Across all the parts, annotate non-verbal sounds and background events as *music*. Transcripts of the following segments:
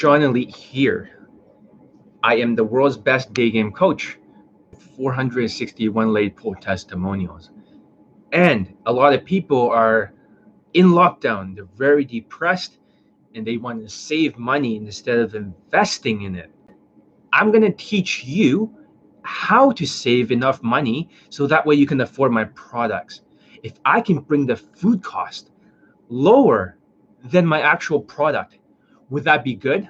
John Elite here. I am the world's best day game coach. 461 late poll testimonials. And a lot of people are in lockdown. They're very depressed and they want to save money instead of investing in it. I'm going to teach you how to save enough money so that way you can afford my products. If I can bring the food cost lower than my actual product, would that be good?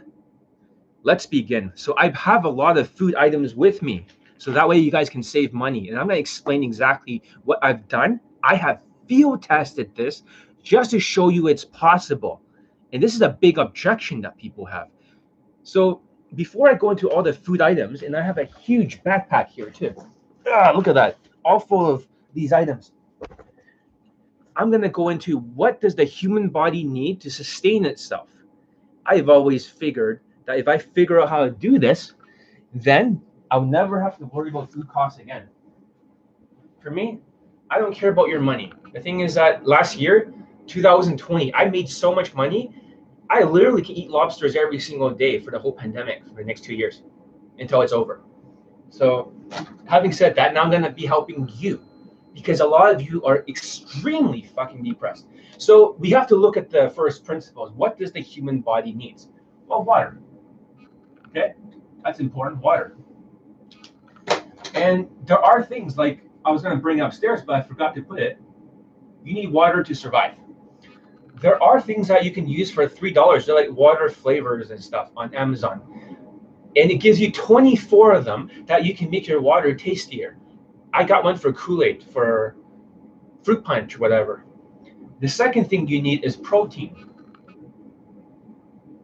Let's begin. So I have a lot of food items with me. So that way you guys can save money. And I'm going to explain exactly what I've done. I have field tested this just to show you it's possible. And this is a big objection that people have. So before I go into all the food items, and I have a huge backpack here too. Ah, look at that, all full of these items. I'm going to go into what does the human body need to sustain itself. I've always figured that if I figure out how to do this, then I'll never have to worry about food costs again. For me, I don't care about your money. The thing is that last year, 2020, I made so much money I literally can eat lobsters every single day for the whole pandemic for the next two years until it's over. So, having said that, now I'm going to be helping you because a lot of you are extremely fucking depressed. So, we have to look at the first principles. What does the human body needs? Well, water. Okay, that's important. Water. And there are things like I was going to bring upstairs, but I forgot to put it. You need water to survive there are things that you can use for three dollars. They're like water flavors and stuff on Amazon, and it gives you 24 of them that you can make your water tastier. I got one for Kool Aid for fruit punch, whatever. The second thing you need is protein.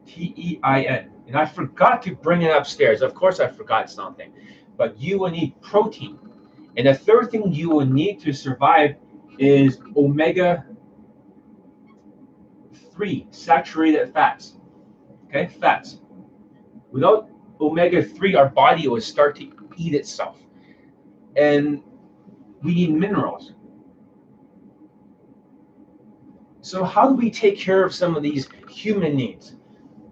T E I N. And I forgot to bring it upstairs. Of course, I forgot something, but you will need protein. And the third thing you will need to survive is omega three saturated fats. Okay, fats. Without omega 3, our body will start to eat itself. And we need minerals. So, how do we take care of some of these human needs?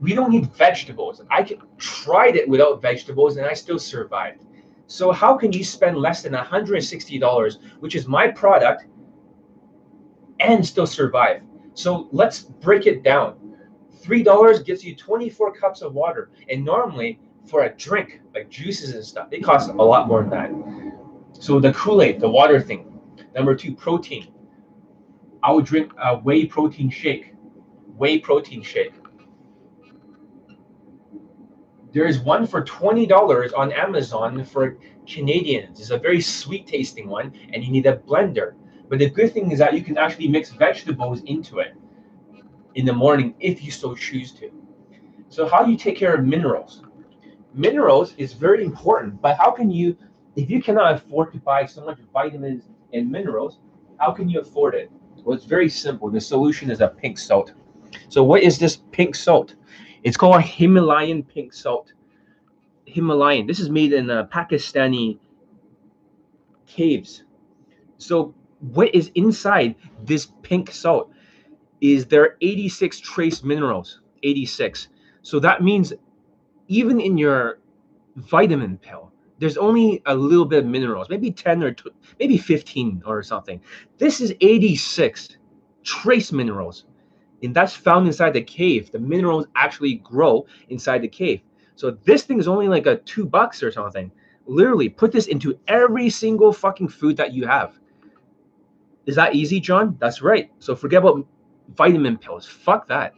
We don't need vegetables. I tried it without vegetables and I still survived. So, how can you spend less than $160, which is my product, and still survive? So let's break it down. $3 gets you 24 cups of water. And normally, for a drink, like juices and stuff, it costs a lot more than that. So the Kool Aid, the water thing. Number two, protein. I would drink a whey protein shake. Whey protein shake. There is one for $20 on Amazon for Canadians. It's a very sweet tasting one, and you need a blender. But the good thing is that you can actually mix vegetables into it in the morning if you so choose to. So how do you take care of minerals? Minerals is very important, but how can you, if you cannot afford to buy so much vitamins and minerals, how can you afford it? Well, it's very simple. The solution is a pink salt. So what is this pink salt? It's called Himalayan pink salt. Himalayan. This is made in uh, Pakistani caves. So what is inside this pink salt is there are 86 trace minerals 86 so that means even in your vitamin pill there's only a little bit of minerals maybe 10 or maybe 15 or something this is 86 trace minerals and that's found inside the cave the minerals actually grow inside the cave so this thing is only like a two bucks or something literally put this into every single fucking food that you have is that easy, John? That's right. So forget about vitamin pills. Fuck that.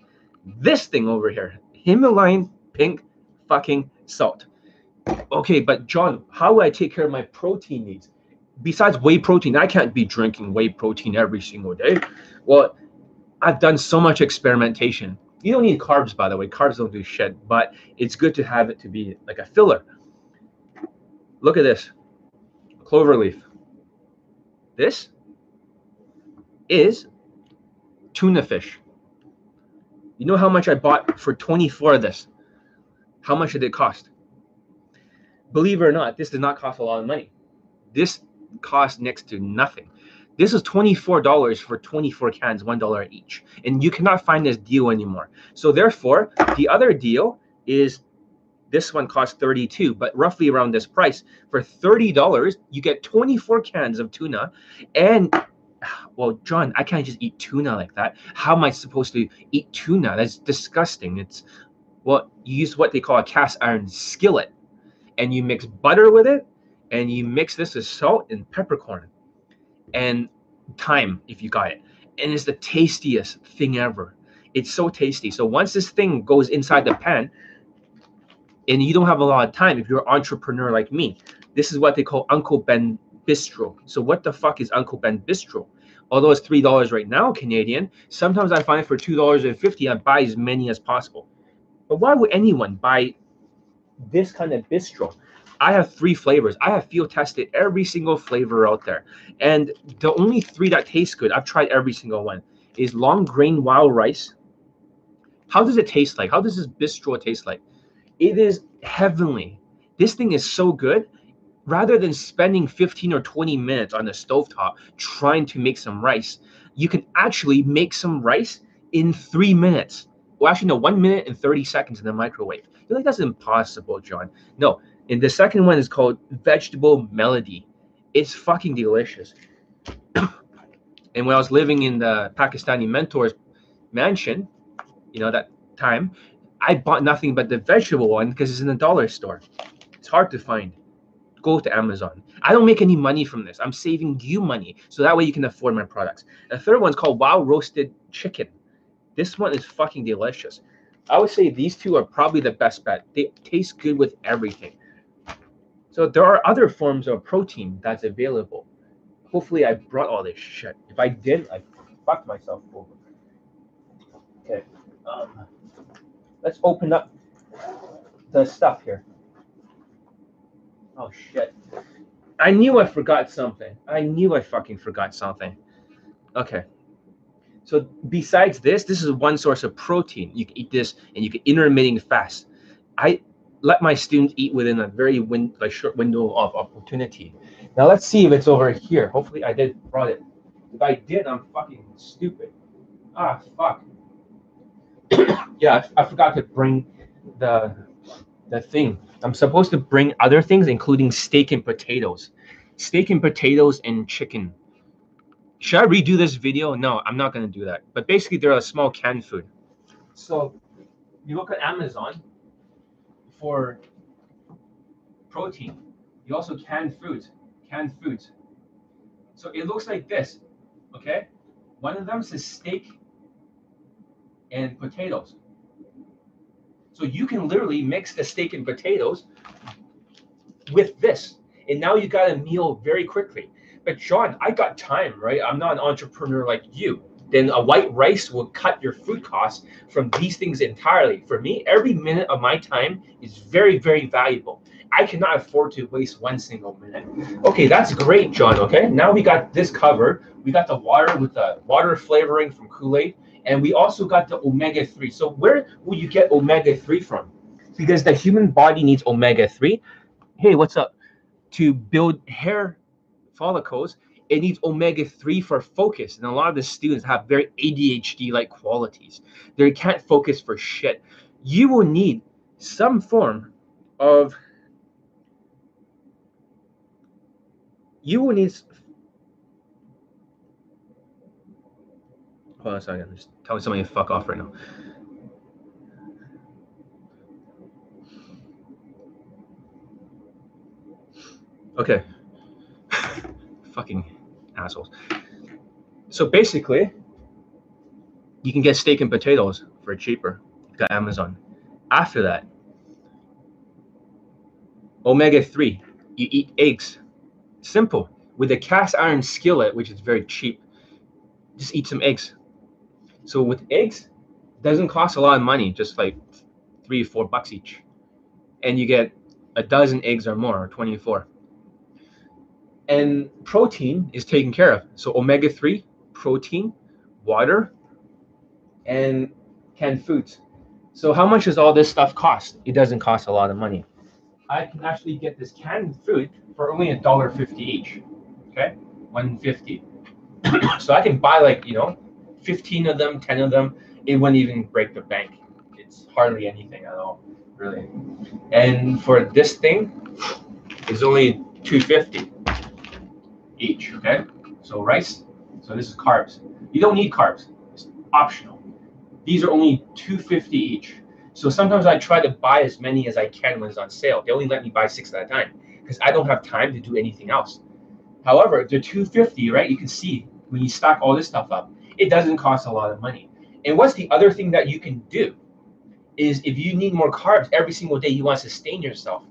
This thing over here, Himalayan pink fucking salt. Okay, but John, how do I take care of my protein needs? Besides whey protein, I can't be drinking whey protein every single day. Well, I've done so much experimentation. You don't need carbs, by the way. Carbs don't do shit, but it's good to have it to be like a filler. Look at this clover leaf. This is tuna fish. You know how much I bought for 24 of this? How much did it cost? Believe it or not, this did not cost a lot of money. This cost next to nothing. This is $24 for 24 cans, $1 each. And you cannot find this deal anymore. So therefore, the other deal is this one costs 32, but roughly around this price. For $30, you get 24 cans of tuna. And *sighs* well, John, I can't just eat tuna like that. How am I supposed to eat tuna? That's disgusting. It's well, you use what they call a cast iron skillet, and you mix butter with it, and you mix this with salt and peppercorn and thyme if you got it. And it's the tastiest thing ever. It's so tasty. So once this thing goes inside the pan, and you don't have a lot of time if you're an entrepreneur like me, this is what they call Uncle Ben Bistro. So what the fuck is Uncle Ben Bistro? Although it's three dollars right now, Canadian, sometimes I find for two dollars and fifty, I buy as many as possible. But why would anyone buy this kind of bistro? I have three flavors. I have field tested every single flavor out there. And the only three that taste good, I've tried every single one, is long grain wild rice. How does it taste like? How does this bistro taste like? It is heavenly. This thing is so good. Rather than spending 15 or 20 minutes on the stovetop trying to make some rice, you can actually make some rice in three minutes. Well, actually, no, one minute and 30 seconds in the microwave. You're like, that's impossible, John. No, and the second one is called Vegetable Melody. It's fucking delicious. *clears throat* and when I was living in the Pakistani mentor's mansion, you know, that time, I bought nothing but the vegetable one because it's in the dollar store. It's hard to find. Go to Amazon. I don't make any money from this. I'm saving you money so that way you can afford my products. The third one's called Wild Roasted Chicken. This one is fucking delicious. I would say these two are probably the best bet. They taste good with everything. So there are other forms of protein that's available. Hopefully, I brought all this shit. If I didn't, I fucked myself over. Okay. Um, let's open up the stuff here. Oh shit. I knew I forgot something. I knew I fucking forgot something. Okay. So besides this, this is one source of protein. You can eat this and you can intermittent fast. I let my students eat within a very win- a short window of opportunity. Now let's see if it's over here. Hopefully I did brought it. If I did, I'm fucking stupid. Ah, fuck. *coughs* yeah, I, I forgot to bring the the thing. I'm supposed to bring other things, including steak and potatoes. Steak and potatoes and chicken. Should I redo this video? No, I'm not gonna do that. But basically, they're a small canned food. So you look at Amazon, for protein. You also canned foods, canned foods. So it looks like this, okay? One of them says steak and potatoes. So you can literally mix the steak and potatoes with this. And now you got a meal very quickly. But John, I got time, right? I'm not an entrepreneur like you then a white rice will cut your food costs from these things entirely. For me, every minute of my time is very, very valuable. I cannot afford to waste one single minute. Okay, that's great, John. Okay, now we got this covered. We got the water with the water flavoring from Kool Aid, and we also got the omega 3. So, where will you get omega 3 from? Because the human body needs omega 3. Hey, what's up? To build hair follicles it needs omega 3 for focus. And a lot of the students have very ADHD like qualities. They can't focus for shit. You will need some form of, you will need, hold on a second. I'm just telling somebody to fuck off right now. Okay. Fucking assholes. So basically, you can get steak and potatoes for cheaper. Got Amazon. After that, omega 3, you eat eggs. Simple. With a cast iron skillet, which is very cheap, just eat some eggs. So with eggs, doesn't cost a lot of money, just like three, four bucks each. And you get a dozen eggs or more, or 24 and protein is taken care of. So omega 3, protein, water, and canned foods. So how much does all this stuff cost? It doesn't cost a lot of money. I can actually get this canned food for only a dollar fifty each. Okay, one fifty. *clears throat* so I can buy like you know, fifteen of them, ten of them. It wouldn't even break the bank. It's hardly anything at all. really. And for this thing, it's only 250 each. Okay, so rice. So this is carbs. You don't need carbs. It's optional. These are only 250 each. So sometimes I try to buy as many as I can when it's on sale. They only let me buy six at a time because I don't have time to do anything else. However, they're 250, right? You can see when you stack all this stuff up, it doesn't cost a lot of money. And what's the other thing that you can do is if you need more carbs every single day, you want to sustain yourself.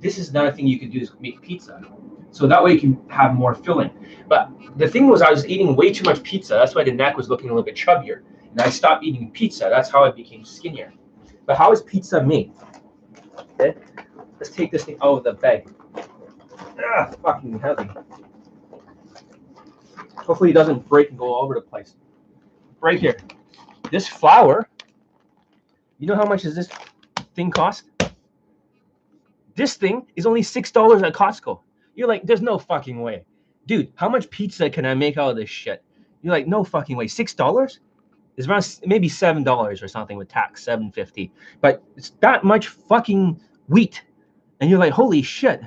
This is another thing you can do is make pizza. So that way you can have more filling. But the thing was I was eating way too much pizza. That's why the neck was looking a little bit chubbier. And I stopped eating pizza. That's how I became skinnier. But how is pizza made? Okay. Let's take this thing out of the bag. Ah, fucking heavy. Hopefully it doesn't break and go all over the place. Right here. This flour, you know how much does this thing cost? This thing is only $6 at Costco. You're like, there's no fucking way. Dude, how much pizza can I make out of this shit? You're like, no fucking way. $6? It's around maybe $7 or something with tax, 750 But it's that much fucking wheat. And you're like, holy shit,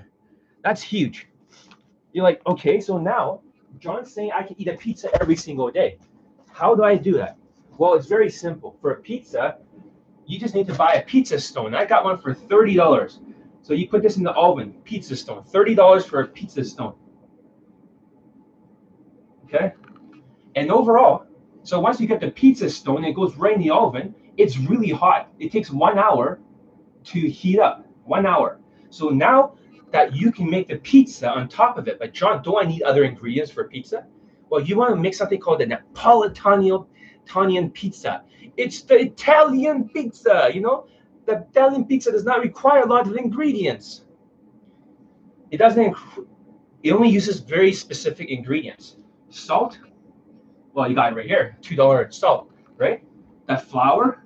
that's huge. You're like, okay, so now John's saying I can eat a pizza every single day. How do I do that? Well, it's very simple. For a pizza, you just need to buy a pizza stone. I got one for $30. So you put this in the oven, pizza stone, $30 for a pizza stone. Okay? And overall, so once you get the pizza stone, it goes right in the oven. It's really hot. It takes one hour to heat up. One hour. So now that you can make the pizza on top of it, but John, do I need other ingredients for pizza? Well, you want to make something called the Napolitano pizza. It's the Italian pizza, you know? The Italian pizza does not require a lot of ingredients. It doesn't, it only uses very specific ingredients. Salt, well, you got it right here, $2 salt, right? That flour,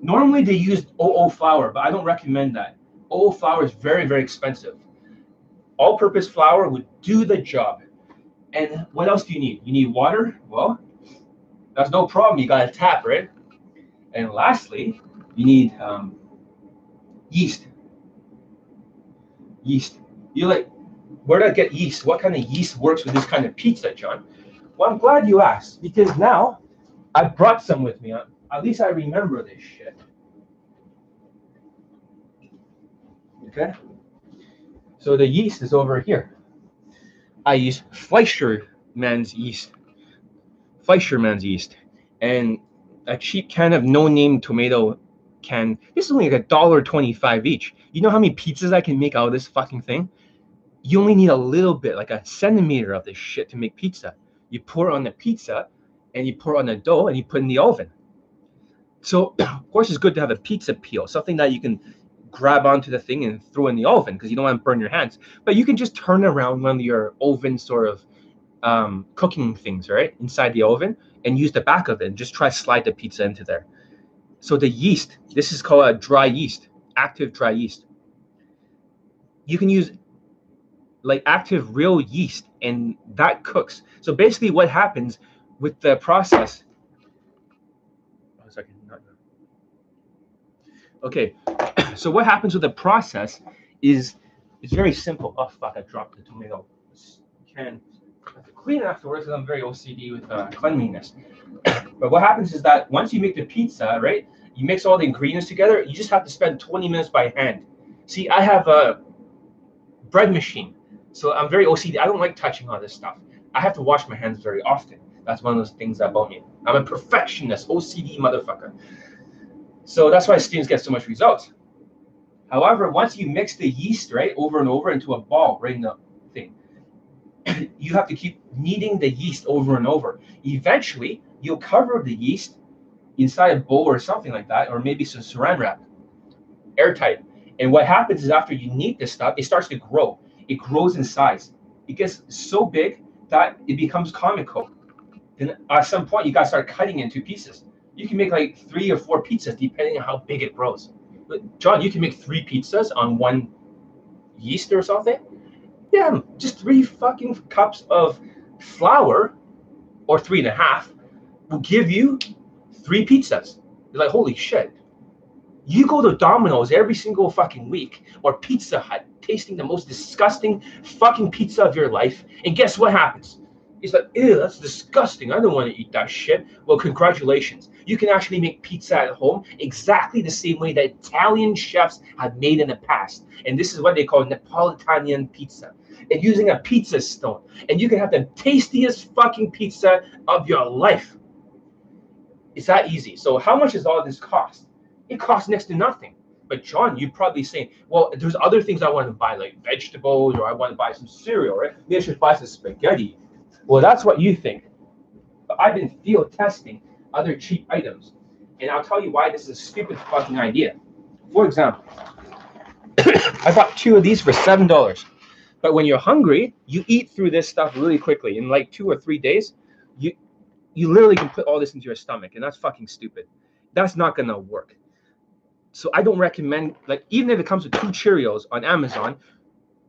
normally they use OO flour, but I don't recommend that. OO flour is very, very expensive. All purpose flour would do the job. And what else do you need? You need water? Well, that's no problem. You got a tap, right? And lastly, you need um, yeast. Yeast. You're like, where do I get yeast? What kind of yeast works with this kind of pizza, John? Well, I'm glad you asked because now I brought some with me. At least I remember this shit. Okay. So the yeast is over here. I use Fleischermann's yeast. Fleischermann's yeast. And a cheap can of no-name tomato can. This is only like a dollar twenty-five each. You know how many pizzas I can make out of this fucking thing? You only need a little bit, like a centimeter of this shit to make pizza you pour on the pizza and you pour on the dough and you put in the oven. So, *clears throat* of course, it's good to have a pizza peel, something that you can grab onto the thing and throw in the oven because you don't want to burn your hands. But you can just turn around one of your oven sort of um, cooking things, right, inside the oven and use the back of it and just try to slide the pizza into there. So the yeast, this is called a dry yeast, active dry yeast. You can use like active real yeast and that cooks. So basically what happens with the process oh, second, Okay, *coughs* so what happens with the process is it's very simple. Oh fuck, I dropped the tomato can. Clean afterwards because I'm very OCD with uh, cleanliness. *coughs* but what happens is that once you make the pizza, right, you mix all the ingredients together, you just have to spend 20 minutes by hand. See, I have a bread machine so I'm very OCD. I don't like touching all this stuff. I have to wash my hands very often. That's one of those things about me. I'm a perfectionist, OCD motherfucker. So that's why students get so much results. However, once you mix the yeast right over and over into a ball right in the you have to keep kneading the yeast over and over. Eventually, you'll cover the yeast inside a bowl or something like that, or maybe some saran wrap, airtight. And what happens is after you knead this stuff, it starts to grow it grows in size. It gets so big that it becomes comical. Then at some point, you got to start cutting into pieces. You can make like three or four pizzas depending on how big it grows. But John, you can make three pizzas on one yeast or something. Yeah, just three fucking cups of flour or three and a half will give you three pizzas. You're like, holy shit. You go to Domino's every single fucking week or Pizza Hut, tasting the most disgusting fucking pizza of your life, and guess what happens? He's like, ew, that's disgusting. I don't want to eat that shit. Well, congratulations. You can actually make pizza at home exactly the same way that Italian chefs have made in the past. And this is what they call Napolitan pizza. And using a pizza stone. And you can have the tastiest fucking pizza of your life. It's that easy. So how much does all this cost? It costs next to nothing. But John, you're probably saying, well, there's other things I want to buy, like vegetables, or I want to buy some cereal, right? Maybe I should buy some spaghetti. Well, that's what you think. But I've been field testing other cheap items. And I'll tell you why this is a stupid fucking idea. For example, *coughs* I bought two of these for seven dollars. But when you're hungry, you eat through this stuff really quickly. In like two or three days, you you literally can put all this into your stomach, and that's fucking stupid. That's not gonna work. So I don't recommend like even if it comes with two Cheerios on Amazon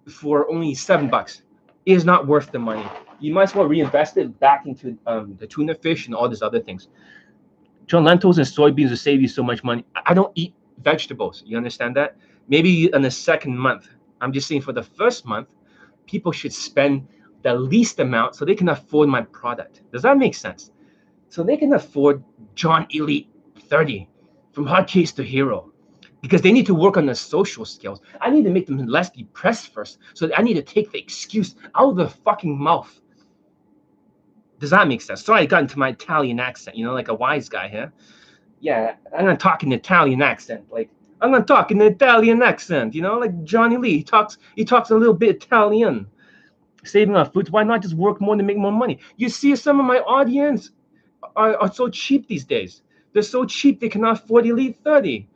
for only seven bucks, it is not worth the money. You might as well reinvest it back into um, the tuna fish and all these other things. John, lentils and soybeans will save you so much money. I don't eat vegetables. You understand that? Maybe in the second month. I'm just saying for the first month, people should spend the least amount so they can afford my product. Does that make sense? So they can afford John Elite 30 from hotcakes to hero because they need to work on their social skills. I need to make them less depressed first. So I need to take the excuse out of their fucking mouth. Does that make sense? Sorry, I got into my Italian accent, you know, like a wise guy here. Yeah, I'm gonna talk in Italian accent. Like I'm gonna talk in Italian accent, you know, like Johnny Lee. He talks he talks a little bit Italian. Saving our food, why not just work more to make more money? You see, some of my audience are, are so cheap these days. They're so cheap they cannot afford Elite 30.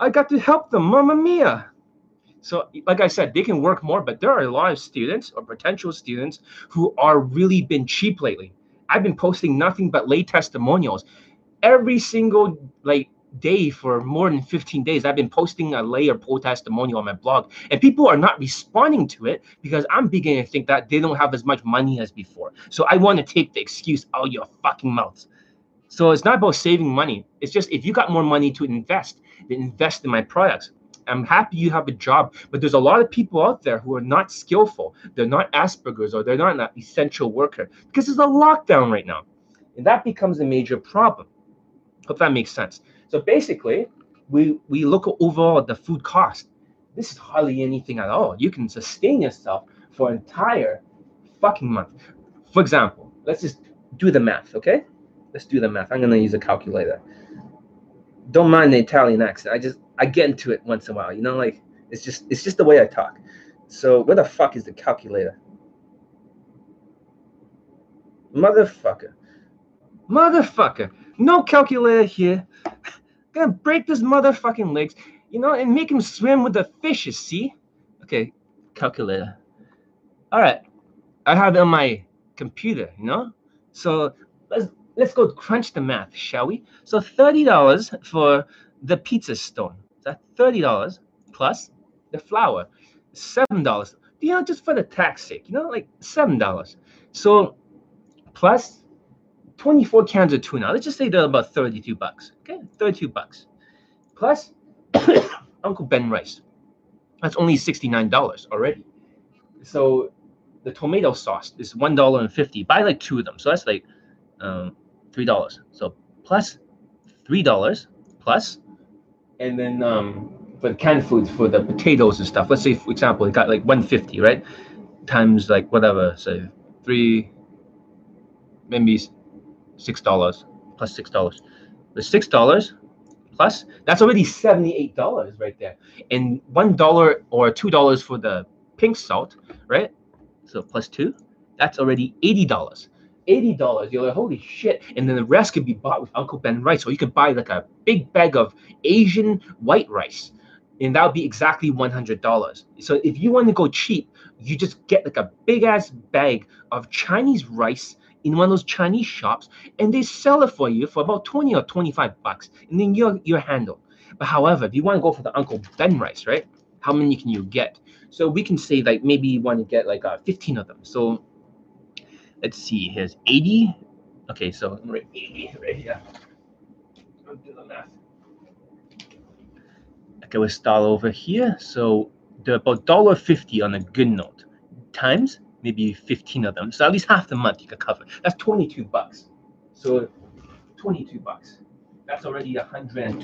I got to help them, mamma mia. So, like I said, they can work more, but there are a lot of students or potential students who are really been cheap lately. I've been posting nothing but late testimonials every single like day for more than 15 days. I've been posting a lay or pull testimonial on my blog, and people are not responding to it because I'm beginning to think that they don't have as much money as before. So I want to take the excuse out your fucking mouths. So it's not about saving money. It's just if you got more money to invest, then invest in my products. I'm happy you have a job, but there's a lot of people out there who are not skillful. They're not Asperger's or they're not an essential worker because there's a lockdown right now. And that becomes a major problem. Hope that makes sense. So basically, we, we look overall at the food cost. This is hardly anything at all. You can sustain yourself for an entire fucking month. For example, let's just do the math, okay? Let's do the math. I'm gonna use a calculator. Don't mind the Italian accent. I just I get into it once in a while. You know, like it's just it's just the way I talk. So where the fuck is the calculator? Motherfucker. Motherfucker. No calculator here. *laughs* Gonna break this motherfucking legs, you know, and make him swim with the fishes, see? Okay, calculator. All right. I have it on my computer, you know? So let's let's go crunch the math, shall we? So $30 for the pizza stone. That's $30 plus the flour. $7. You know, just for the tax sake, you know, like $7. So plus 24 cans of tuna. Let's just say they're about 32 bucks. Okay, 32 bucks. Plus *coughs* Uncle Ben rice. That's only $69 already. So the tomato sauce is $1.50. Buy like two of them. So that's like um, $3. So plus $3 plus, and then um, for the canned foods, for the potatoes and stuff, let's say, for example, it got like 150 right? Times like whatever, so three, maybe $6 $6. The $6 plus, that's already $78 right there. And $1 or $2 for the pink salt, right? So plus two, that's already $80. $80. You're like, holy shit. And then the rest could be bought with Uncle Ben rice. Or you could buy like a big bag of Asian white rice. And that would be exactly $100. So if you want to go cheap, you just get like a big ass bag of Chinese rice in one of those Chinese shops and they sell it for you for about 20 or 25 bucks. And then you're you're handled. But however, if you want to go for the Uncle Ben rice, right? How many can you get? So we can say like maybe you want to get like uh, 15 of them. So let's see, here's 80. Okay, so right 80 right here. Do the math. Okay, we start over here. So they're about dollar fifty on a good note times maybe 15 of them. So at least half the month you could cover. That's 22 bucks. So 22 bucks. That's already $102.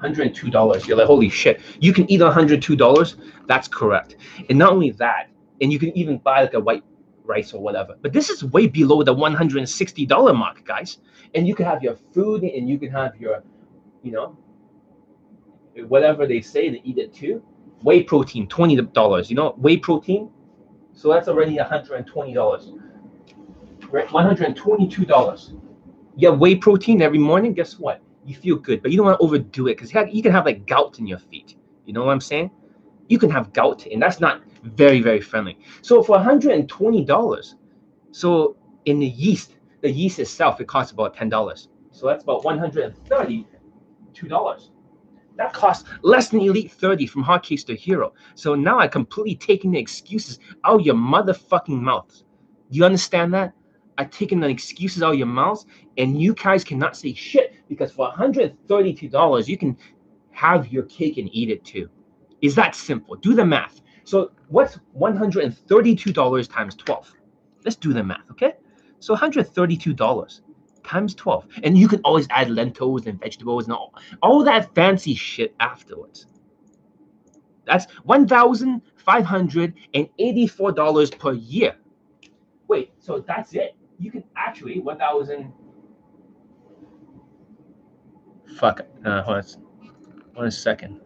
$102. You're like, holy shit. You can eat $102. That's correct. And not only that, and you can even buy like a white rice or whatever. But this is way below the $160 mark, guys. And you can have your food and you can have your, you know, whatever they say to eat it too. Whey protein, $20. You know, whey protein, so that's already $120. Right? $122. You have whey protein every morning, guess what? You feel good, but you don't want to overdo it because you can have like gout in your feet. You know what I'm saying? You can have gout, and that's not very, very friendly. So for $120, so in the yeast, the yeast itself, it costs about $10. So that's about $132 that costs less than Elite 30 from Hotcakes to Hero. So now I completely taking the excuses out your motherfucking mouths. You understand that? I taking the excuses out your mouths, and you guys cannot say shit because for $132, you can have your cake and eat it too. Is that simple? Do the math. So what's $132 times 12? Let's do the math, okay? So $132 times 12. And you can always add lentils and vegetables and all, all that fancy shit afterwards. That's $1,584 per year. Wait, so that's it? You can actually 1,000. Fuck. Uh, hold on. One second.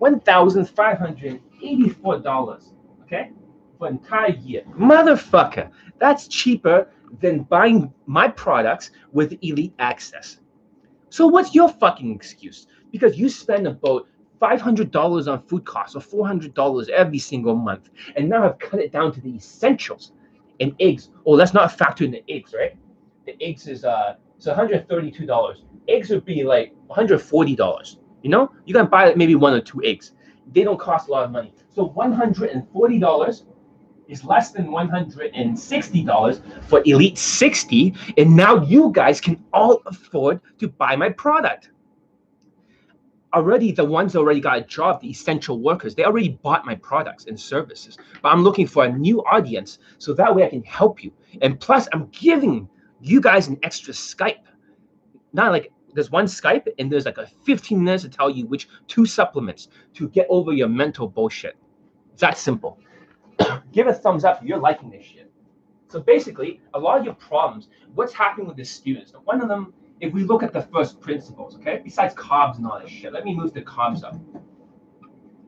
$1,584. Okay? For entire year. Motherfucker. That's cheaper than buying my products with elite access. So what's your fucking excuse? Because you spend about $500 on food costs or $400 every single month, and now I've cut it down to the essentials and eggs. Oh, let's not factor in the eggs, right? The eggs is uh, so $132. Eggs would be like $140. You know, you can buy maybe one or two eggs. They don't cost a lot of money. So $140 is less than $160 for Elite 60, and now you guys can all afford to buy my product. Already, the ones that already got a job, the essential workers, they already bought my products and services. But I'm looking for a new audience so that way I can help you. And plus, I'm giving you guys an extra Skype. Not like there's one Skype and there's like a 15 minutes to tell you which two supplements to get over your mental bullshit. It's that simple *clears throat* give a thumbs up if you're liking this shit. So basically, a lot of your problems, what's happening with the students? One of them, if we look at the first principles, okay, besides carbs and all this shit, let me move the carbs up.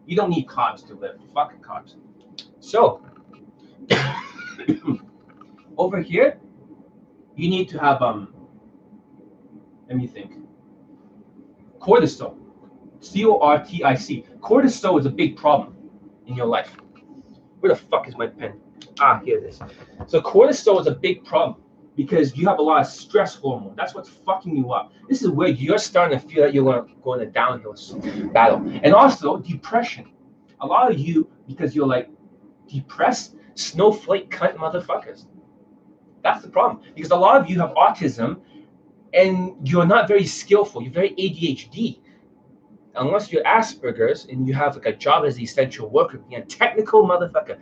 You don't need carbs to live. Fuck carbs. So, *coughs* over here, you need to have um. Let me think. Cortisol, C O R T I C. Cortisol is a big problem in your life. Where the fuck is my pen? Ah, here it is. So cortisol is a big problem because you have a lot of stress hormone. That's what's fucking you up. This is where you're starting to feel that you're going to go in a downhill battle. And also depression. A lot of you, because you're like depressed, snowflake cunt motherfuckers. That's the problem. Because a lot of you have autism and you're not very skillful. You're very ADHD unless you're Asperger's and you have like a job as an essential worker, being a technical motherfucker.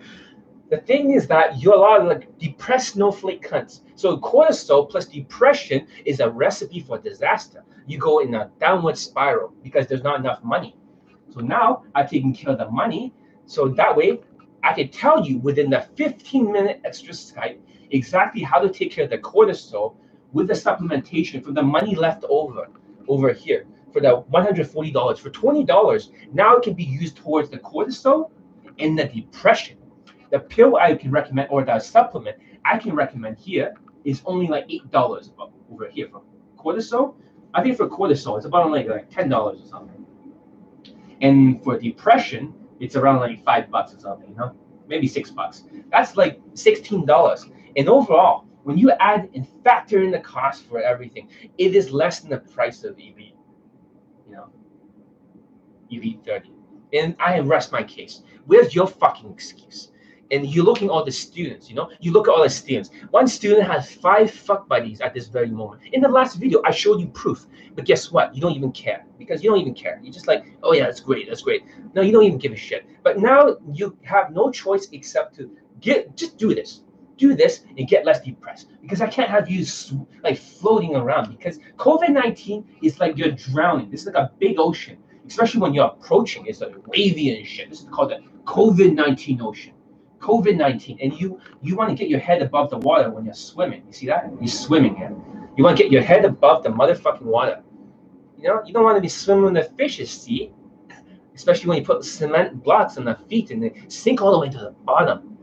The thing is that you're a lot of like depressed snowflake cunts. So cortisol plus depression is a recipe for disaster. You go in a downward spiral because there's not enough money. So now I've taken care of the money. So that way I can tell you within the 15 minute extra Skype exactly how to take care of the cortisol with the supplementation from the money left over over here for the $140 for $20 now it can be used towards the cortisol and the depression. The pill i can recommend or the supplement i can recommend here is only like eight dollars over here for cortisol i think for cortisol it's about like, like ten dollars or something. And for depression it's around like five bucks or something you know maybe six bucks. That's like sixteen dollars. And overall when you add and factor in the cost for everything it is less than the price of EV. You know, EV 30. And I rest my case. Where's your fucking excuse? and you're looking at all the students, you know, you look at all the students. One student has five fuck buddies at this very moment. In the last video, I showed you proof, but guess what? You don't even care because you don't even care. You're just like, oh yeah, that's great, that's great. No, you don't even give a shit. But now you have no choice except to get, just do this, do this, and get less depressed. Because I can't have you like floating around because COVID 19 is like you're drowning. This is like a big ocean, especially when you're approaching. It's like wavy and shit. This is called the COVID 19 ocean COVID nineteen, and you you want to get your head above the water when you're swimming. You see that? You're swimming here. You want to get your head above the motherfucking water. You know, you don't want to be swimming when the fishes see, especially when you put cement blocks on the feet and they sink all the way to the bottom,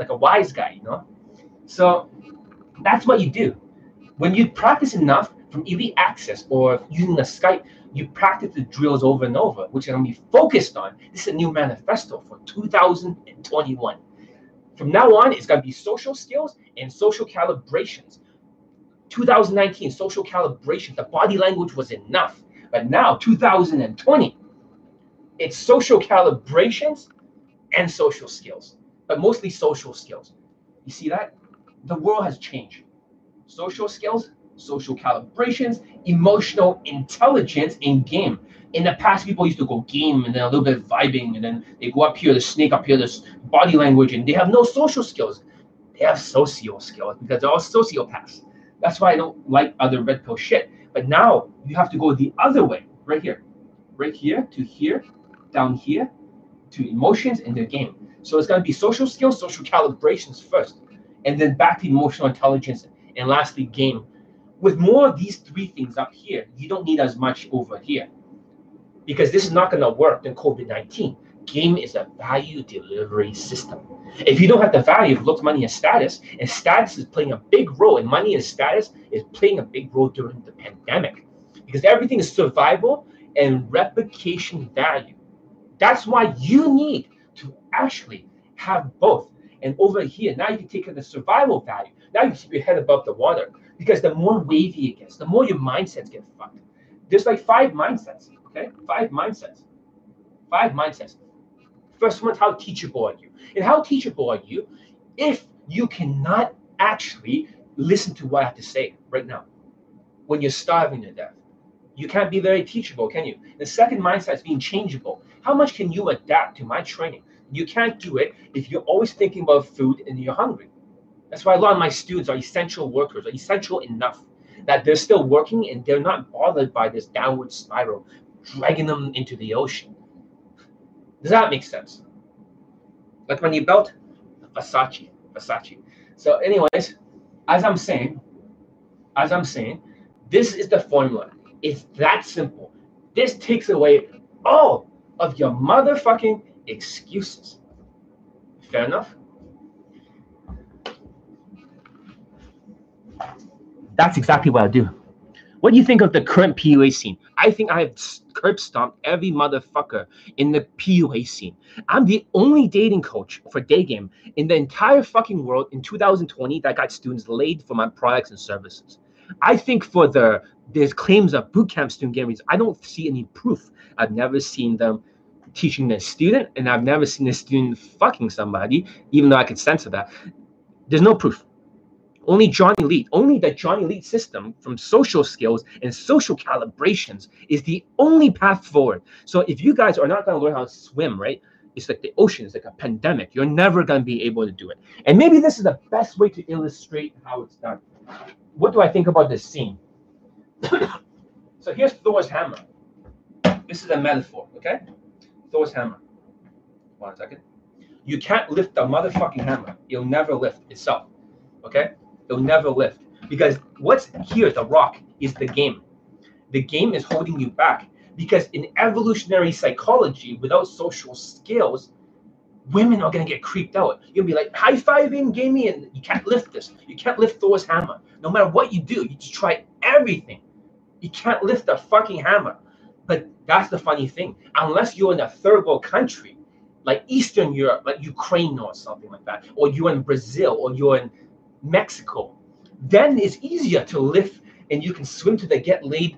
like a wise guy. You know, so that's what you do. When you practice enough from Elite Access or using the Skype, you practice the drills over and over, which I'm to be focused on. This is a new manifesto for 2021. From now on, it's to be social skills and social calibrations. 2019, social calibration, the body language was enough. But now, 2020, it's social calibrations and social skills, but mostly social skills. You see that? The world has changed. Social skills social calibrations, emotional intelligence in game. In the past, people used to go game and then a little bit of vibing, and then they go up here, the snake up here, this body language, and they have no social skills. They have socio skills because they're all sociopaths. That's why I don't like other red pill shit. But now you have to go the other way, right here, right here to here, down here to emotions and the game. So it's going to be social skills, social calibrations first, and then back to emotional intelligence, and lastly, game with more of these three things up here, you don't need as much over here because this is not going to work in COVID 19. Game is a value delivery system. If you don't have the value of looks, money, and status, and status is playing a big role, and money and status is playing a big role during the pandemic because everything is survival and replication value. That's why you need actually have both. And over here, now you can take the survival value. Now you keep your head above the water because the more wavy it gets, the more your mindsets get fucked. There's like five mindsets, okay? Five mindsets. Five mindsets. First one's how teachable are you? And how teachable are you if you cannot actually listen to what I have to say right now when you're starving to death? You can't be very teachable, can you? The second mindset is being changeable. How much can you adapt to my training? You can't do it if you're always thinking about food and you're hungry. That's why a lot of my students are essential workers, are essential enough that they're still working and they're not bothered by this downward spiral, dragging them into the ocean. Does that make sense? Like when you built Versace, Versace. So, anyways, as I'm saying, as I'm saying, this is the formula. It's that simple. This takes away all of your motherfucking excuses. Fair enough? That's exactly what I do. What do you think of the current PUA scene? I think I have curb stomped every motherfucker in the PUA scene. I'm the only dating coach for day game in the entire fucking world in 2020 that got students laid for my products and services. I think for the there's claims of bootcamp student games, I don't see any proof. I've never seen them teaching a student, and I've never seen a student fucking somebody, even though I could censor that. There's no proof. Only Johnny Elite, only the Johnny Elite system from social skills and social calibrations is the only path forward. So if you guys are not going to learn how to swim, right? It's like the ocean, it's like a pandemic. You're never going to be able to do it. And maybe this is the best way to illustrate how it's done. What do I think about this scene? *coughs* so here's Thor's hammer. This is a metaphor, okay? Thor's hammer. One second. You can't lift the motherfucking hammer. It'll never lift itself. Okay? it'll never lift because what's here, the rock, is the game. The game is holding you back because in evolutionary psychology, without social skills, women are gonna get creeped out. You'll be like high fiving, gaming, and you can't lift this. You can't lift Thor's hammer. No matter what you do, you just try everything. You can't lift the fucking hammer. That's the funny thing. Unless you're in a third world country, like Eastern Europe, like Ukraine or something like that, or you're in Brazil, or you're in Mexico, then it's easier to live and you can swim to the get laid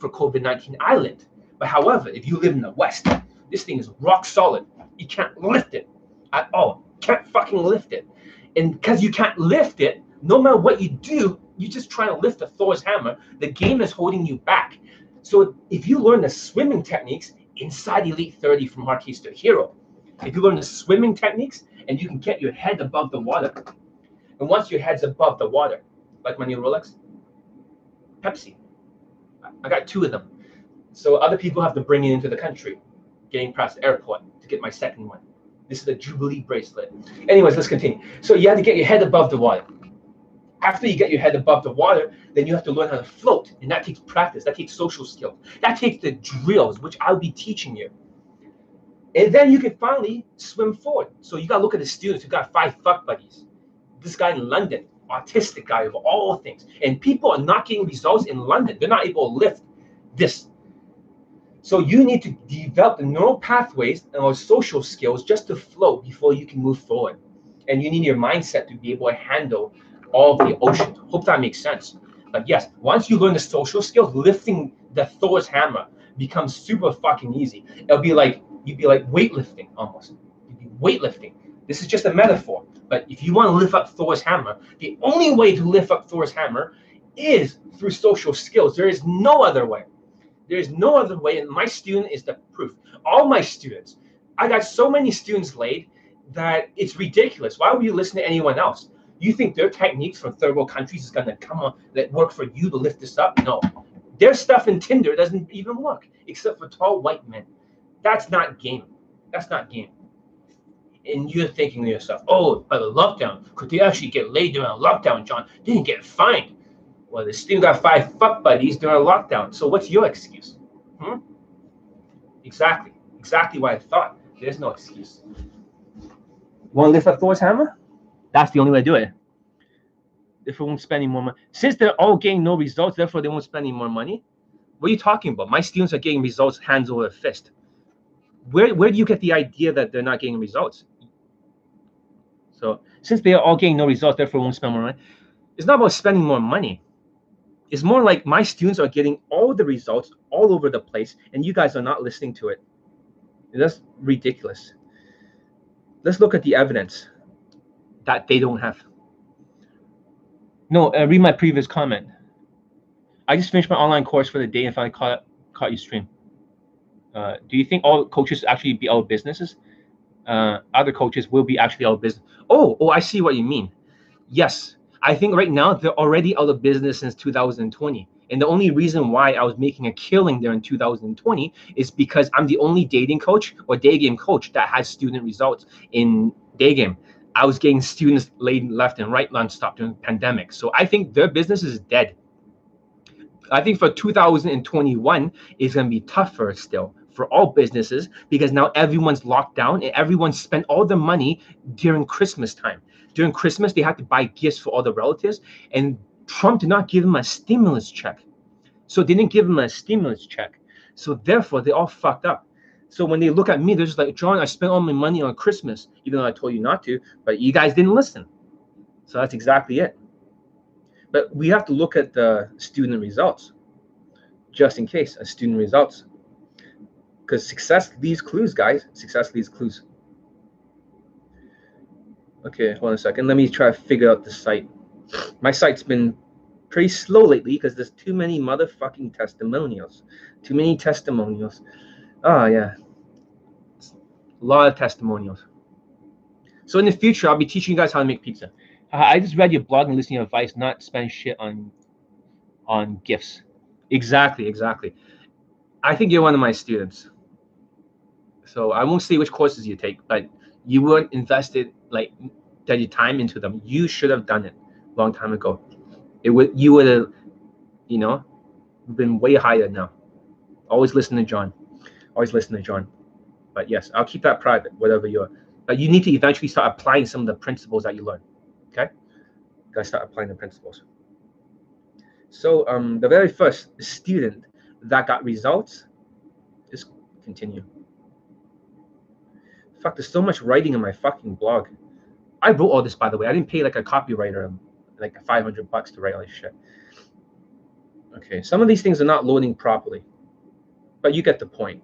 for COVID 19 island. But however, if you live in the West, this thing is rock solid. You can't lift it at all. can't fucking lift it. And because you can't lift it, no matter what you do, you just try to lift a Thor's hammer. The game is holding you back. So if you learn the swimming techniques inside Elite 30 from Hard Case to Hero, if you learn the swimming techniques and you can get your head above the water, and once your head's above the water, like my new Rolex, Pepsi, I got two of them. So other people have to bring it into the country, getting past the airport to get my second one. This is a Jubilee bracelet. Anyways, let's continue. So you have to get your head above the water. After you get your head above the water, then you have to learn how to float. And that takes practice. That takes social skills. That takes the drills, which I'll be teaching you. And then you can finally swim forward. So you got to look at the students who got five fuck buddies. This guy in London, autistic guy of all things. And people are not getting results in London. They're not able to lift this so you need to develop the neural pathways and our social skills just to float before you can move forward. And you need your mindset to be able to handle all the ocean. Hope that makes sense. But yes, once you learn the social skills, lifting the Thor's hammer becomes super fucking easy. It'll be like you'd be like weightlifting almost. You'd be weightlifting. This is just a metaphor. But if you want to lift up Thor's hammer, the only way to lift up Thor's hammer is through social skills. There is no other way. There's no other way, and my student is the proof. All my students, I got so many students laid that it's ridiculous. Why would you listen to anyone else? You think their techniques from third world countries is gonna come on that work for you to lift this up? No. Their stuff in Tinder doesn't even work, except for tall white men. That's not game. That's not game. And you're thinking to yourself, oh, by the lockdown, could they actually get laid during a lockdown, John? They didn't get fined. Well, they still got five fuck buddies during a lockdown. So what's your excuse? Hmm? Exactly. Exactly what I thought. There's no excuse. You want to lift up Thor's hammer? That's the only way to do it. If we won't spend any more money. Since they're all getting no results, therefore they won't spend any more money. What are you talking about? My students are getting results hands over fist. Where, where do you get the idea that they're not getting results? So since they are all getting no results, therefore won't spend more money. It's not about spending more money it's more like my students are getting all the results all over the place and you guys are not listening to it that's ridiculous let's look at the evidence that they don't have. No uh, read my previous comment. I just finished my online course for the day and finally caught caught you stream. Uh, do you think all coaches actually be out businesses? Uh, other coaches will be actually out of business. Oh oh i see what you mean. Yes I think right now they're already out of business since 2020. And the only reason why I was making a killing there in 2020 is because I'm the only dating coach or day game coach that has student results in day game. I was getting students laid left and right nonstop during the pandemic. So I think their business is dead. I think for 2021 it's going to be tougher still for all businesses because now everyone's locked down and everyone spent all the money during Christmas time during Christmas, they had to buy gifts for all the relatives, and Trump did not give them a stimulus check. So they didn't give them a stimulus check. So therefore, they all fucked up. So when they look at me, they're just like, John, I spent all my money on Christmas, even though I told you not to, but you guys didn't listen. So that's exactly it. But we have to look at the student results, just in case, a student results. Because success leaves clues, guys. Success leaves clues. Okay, hold on a second. Let me try to figure out the site. My site's been pretty slow lately because there's too many motherfucking testimonials. Too many testimonials. Oh, yeah. A lot of testimonials. So in the future, I'll be teaching you guys how to make pizza. I just read your blog and listening to advice, not spend shit on on gifts. Exactly, exactly. I think you're one of my students. So I won't say which courses you take, but you weren't invested like that your time into them. You should have done it a long time ago. It would you would have, you know, been way higher now. Always listen to John. Always listen to John. But yes, I'll keep that private, whatever you're. But you need to eventually start applying some of the principles that you learn. Okay, you gotta start applying the principles. So um, the very first student that got results, just continue. Fuck, there's so much writing in my fucking blog. I wrote all this, by the way. I didn't pay like a copywriter like 500 bucks to write all this shit. Okay, some of these things are not loading properly, but you get the point.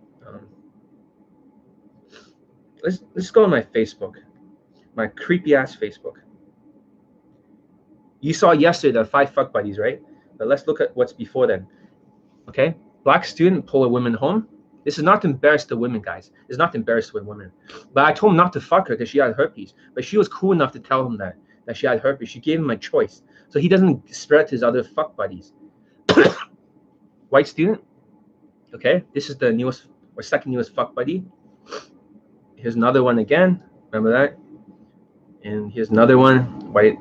Let's let's go on my Facebook. My creepy ass Facebook. You saw yesterday the five fuck buddies, right? But let's look at what's before then. Okay, black student pull a woman home. This is not embarrassed to embarrass the women, guys. It's not to embarrass the women. But I told him not to fuck her because she had herpes. But she was cool enough to tell him that that she had herpes. She gave him a choice, so he doesn't spread to his other fuck buddies. *coughs* White student. Okay, this is the newest or second newest fuck buddy. Here's another one again. Remember that? And here's another one. White.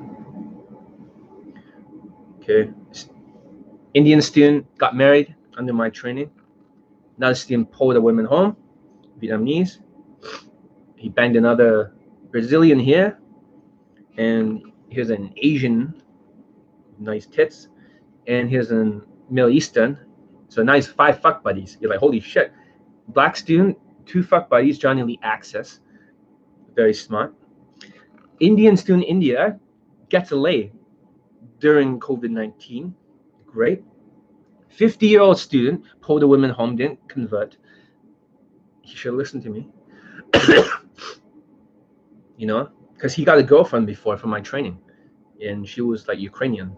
Okay. Indian student got married under my training. Another student pulled a woman home, Vietnamese. He banged another Brazilian here. And here's an Asian, nice tits. And here's an Middle Eastern. So nice five fuck buddies. You're like, holy shit. Black student, two fuck buddies, John Elite Access. Very smart. Indian student India gets a lay during COVID 19. Great. 50 year old student pulled a woman home, didn't convert. He should listen to me. *coughs* you know, because he got a girlfriend before for my training, and she was like Ukrainian.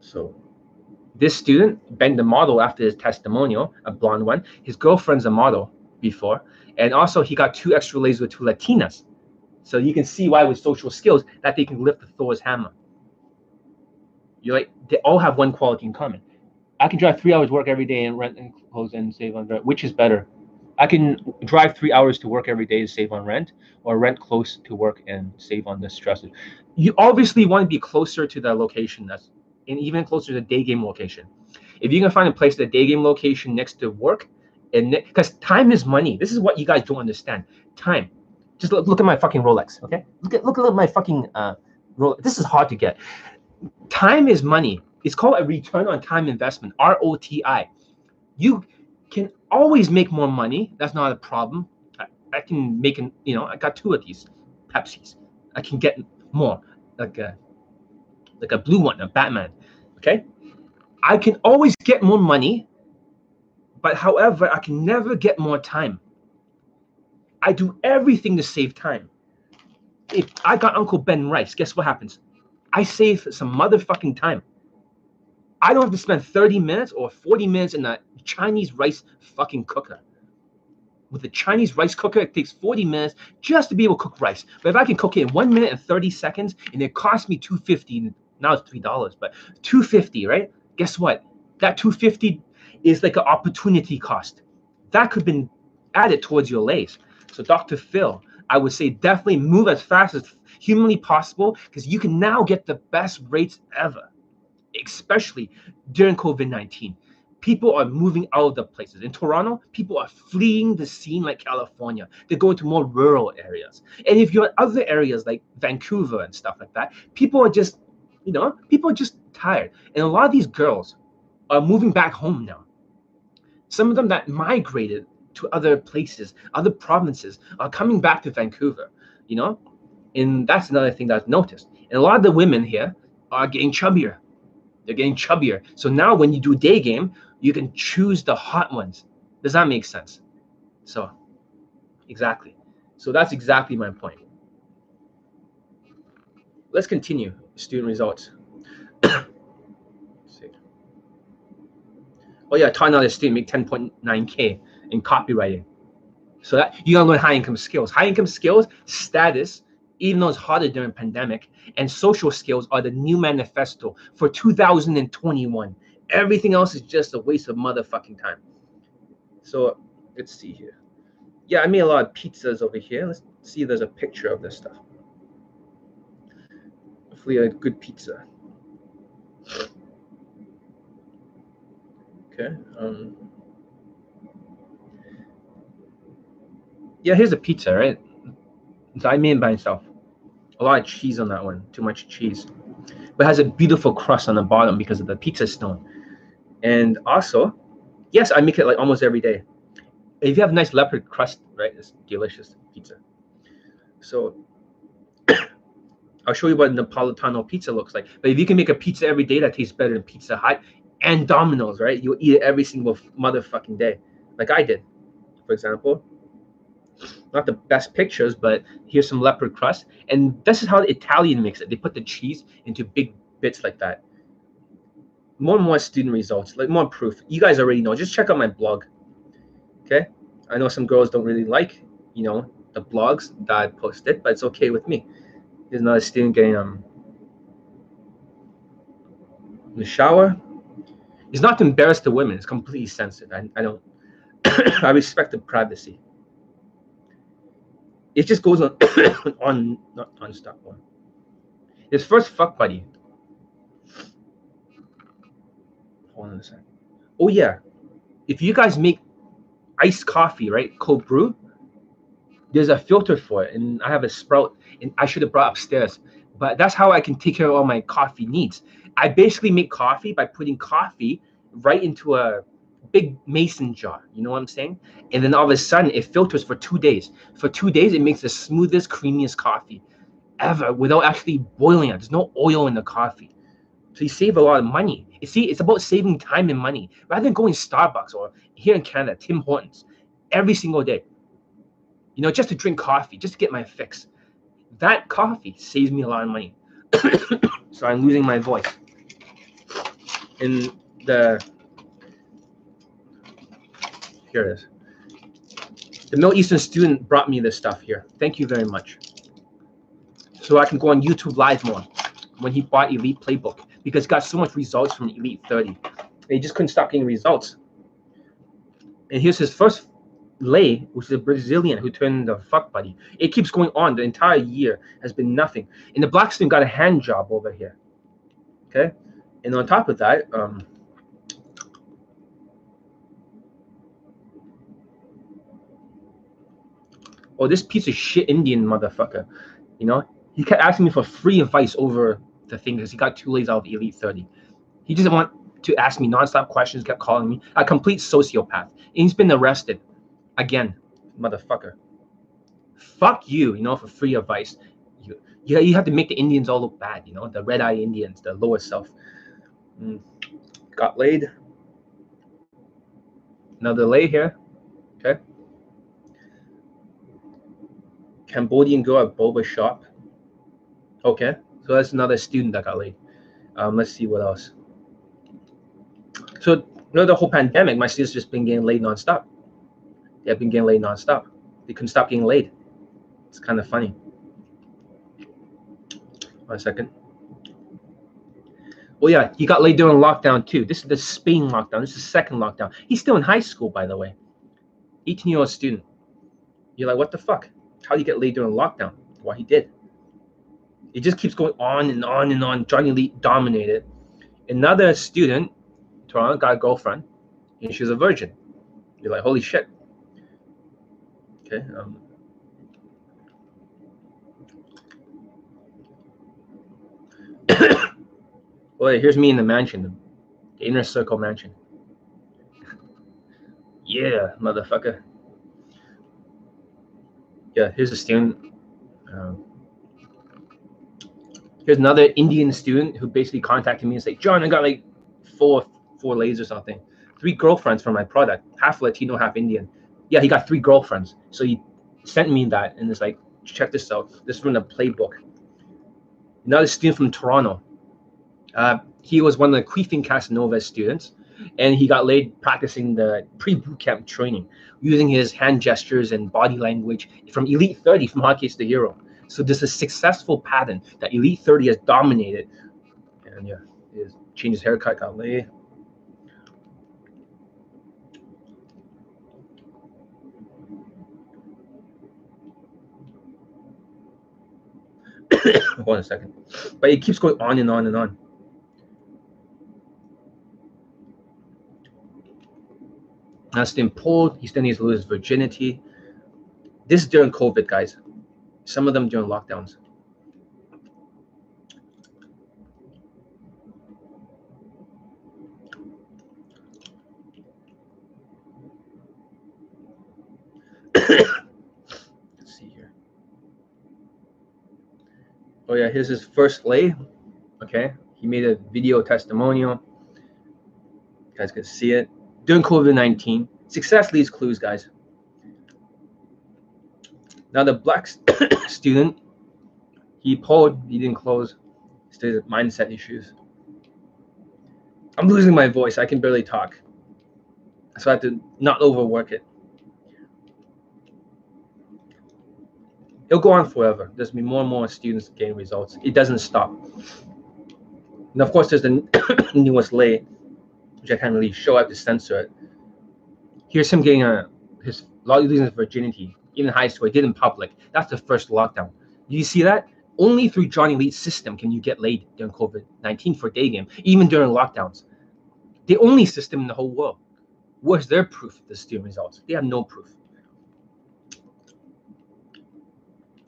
So, this student banged the model after his testimonial, a blonde one. His girlfriend's a model before, and also he got two extra lays with two Latinas. So you can see why with social skills that they can lift the Thor's hammer. You're like they all have one quality in common. I can drive three hours work every day and rent and clothes and save on rent. Which is better? I can drive three hours to work every day to save on rent, or rent close to work and save on the stress. You obviously want to be closer to the location that's, and even closer to the day game location. If you can find a place, the day game location next to work, and because time is money. This is what you guys don't understand. Time. Just look, look at my fucking Rolex. Okay. Look at look at my fucking uh, Rolex. This is hard to get. Time is money. It's called a return on time investment, ROTI. You can always make more money. That's not a problem. I, I can make an, you know, I got two of these Pepsis. I can get more, like a like a blue one, a Batman. Okay. I can always get more money, but however, I can never get more time. I do everything to save time. If I got Uncle Ben rice, guess what happens? I save some motherfucking time. I don't have to spend 30 minutes or 40 minutes in a Chinese rice fucking cooker. With a Chinese rice cooker, it takes 40 minutes just to be able to cook rice. But if I can cook it in one minute and 30 seconds, and it costs me 250, now it's three dollars, but 250, right? Guess what? That 250 is like an opportunity cost. That could have been added towards your lays. So Dr. Phil, I would say definitely move as fast as humanly possible because you can now get the best rates ever especially during COVID 19. People are moving out of the places. In Toronto, people are fleeing the scene like California. They're going to more rural areas. And if you're in other areas like Vancouver and stuff like that, people are just, you know, people are just tired. And a lot of these girls are moving back home now. Some of them that migrated to other places, other provinces, are coming back to Vancouver, you know? And that's another thing that I've noticed. And a lot of the women here are getting chubbier they're getting chubbier. So now when you do day game, you can choose the hot ones. Does that make sense? So, exactly. So that's exactly my point. Let's continue student results. *coughs* oh yeah, another student make 10.9k in copywriting. So that you gotta learn high income skills. High income skills, status, even though it's harder during pandemic, and social skills are the new manifesto for 2021. Everything else is just a waste of motherfucking time. So let's see here. Yeah, I made a lot of pizzas over here. Let's see if there's a picture of this stuff. Hopefully a good pizza. Okay. Um, yeah, here's a pizza, right? I made by myself a lot of cheese on that one, too much cheese. But has a beautiful crust on the bottom because of the pizza stone. And also, yes, I make it like almost every day. If you have nice leopard crust, right, it's delicious pizza. So I'll show you what Napolitano pizza looks like. But if you can make a pizza every day that tastes better than Pizza Hut and Domino's, right? You'll eat it every single motherfucking day, like I did, for example. Not the best pictures, but here's some leopard crust. And this is how the Italian makes it. They put the cheese into big bits like that. More and more student results, like more proof. You guys already know. Just check out my blog. Okay. I know some girls don't really like, you know, the blogs that I posted, but it's okay with me. Another student getting um the shower. It's not embarrassed to women. It's completely sensitive. I, I don't. *coughs* I respect the privacy. It just goes on *coughs* on not non-stop one. His first fuck buddy. Hold on a second. Oh yeah, if you guys make iced coffee, right, cold brew, there's a filter for it, and I have a sprout, and I should have brought upstairs. But that's how I can take care of all my coffee needs. I basically make coffee by putting coffee right into a big mason jar. You know what I'm saying? And then all of a sudden it filters for two days. For two days, it makes the smoothest, creamiest coffee ever without actually boiling it. There's no oil in the coffee. So you save a lot of money. You see, it's about saving time and money rather than going Starbucks or here in Canada, Tim Hortons every single day. You know, just to drink coffee, just to get my fix. That coffee saves me a lot of money. *coughs* so I'm losing my voice. And the here it is. The Middle Eastern student brought me this stuff here. Thank you very much. So I can go on YouTube live more when he bought Elite Playbook because got so much results from Elite 30. And he just couldn't stop getting results. And here's his first lay, which is a Brazilian who turned the fuck buddy. It keeps going on. The entire year has been nothing. And the black student got a hand job over here. Okay. And on top of that, um, oh, this piece of shit Indian motherfucker, you know, he kept asking me for free advice over the thing because he got two lays out of Elite 30. He doesn't want to ask me nonstop questions, kept calling me a complete sociopath. And he's been arrested again, motherfucker. Fuck you, you know, for free advice. You, you, you have to make the Indians all look bad, you know, the red eye Indians, the lower self. Mm. Got laid. Another lay here. Okay. Cambodian girl at boba shop. Okay, so that's another student that got laid. Um, let's see what else. So, you know, the whole pandemic, my students just been getting laid nonstop. They've been getting laid nonstop. They couldn't stop getting laid. It's kind of funny. One second. Oh yeah, he got laid during lockdown too. This is the Spain lockdown. This is the second lockdown. He's still in high school, by the way. 18 year old student. You're like, what the fuck? How do you get laid during lockdown? Well, he did. It just keeps going on and on and on. John Elite dominated. Another student, Toronto, got a girlfriend, and she was a virgin. You're like, holy shit. Okay. Um, *coughs* here's me in the mansion, the inner circle mansion. *laughs* yeah, motherfucker. Yeah, here's a student. Um, here's another Indian student who basically contacted me and said, John, I got like four four lays or something. Three girlfriends for my product, half Latino, half Indian. Yeah, he got three girlfriends. So he sent me that and it's like, check this out. This is from the playbook. Another student from Toronto. Uh, he was one of the Queefing Casanova students, and he got laid practicing the pre-boot camp training, using his hand gestures and body language from Elite 30 from Hard Case the Hero. So this is a successful pattern that Elite 30 has dominated. And yeah, he changed his haircut, got laid. Hold on a second. But it keeps going on and on and on. That's been pulled. He still needs to lose virginity. This is during COVID, guys. Some of them during lockdowns. Let's see here. Oh yeah, here's his first lay. Okay, he made a video testimonial. You guys can see it during COVID 19. Success leaves clues, guys. Now the black *coughs* student, he pulled, he didn't close. Still mindset issues. I'm losing my voice. I can barely talk. So I have to not overwork it. It'll go on forever. There's been more and more students getting results. It doesn't stop. And of course, there's the *coughs* newest lay, which I can't really show. I have to censor it. Here's him getting a his losing his virginity in high school. He did in public. That's the first lockdown. You see that? Only through John Elite's system can you get laid during COVID 19 for day game, even during lockdowns. The only system in the whole world. Where's their proof of the student results? They have no proof.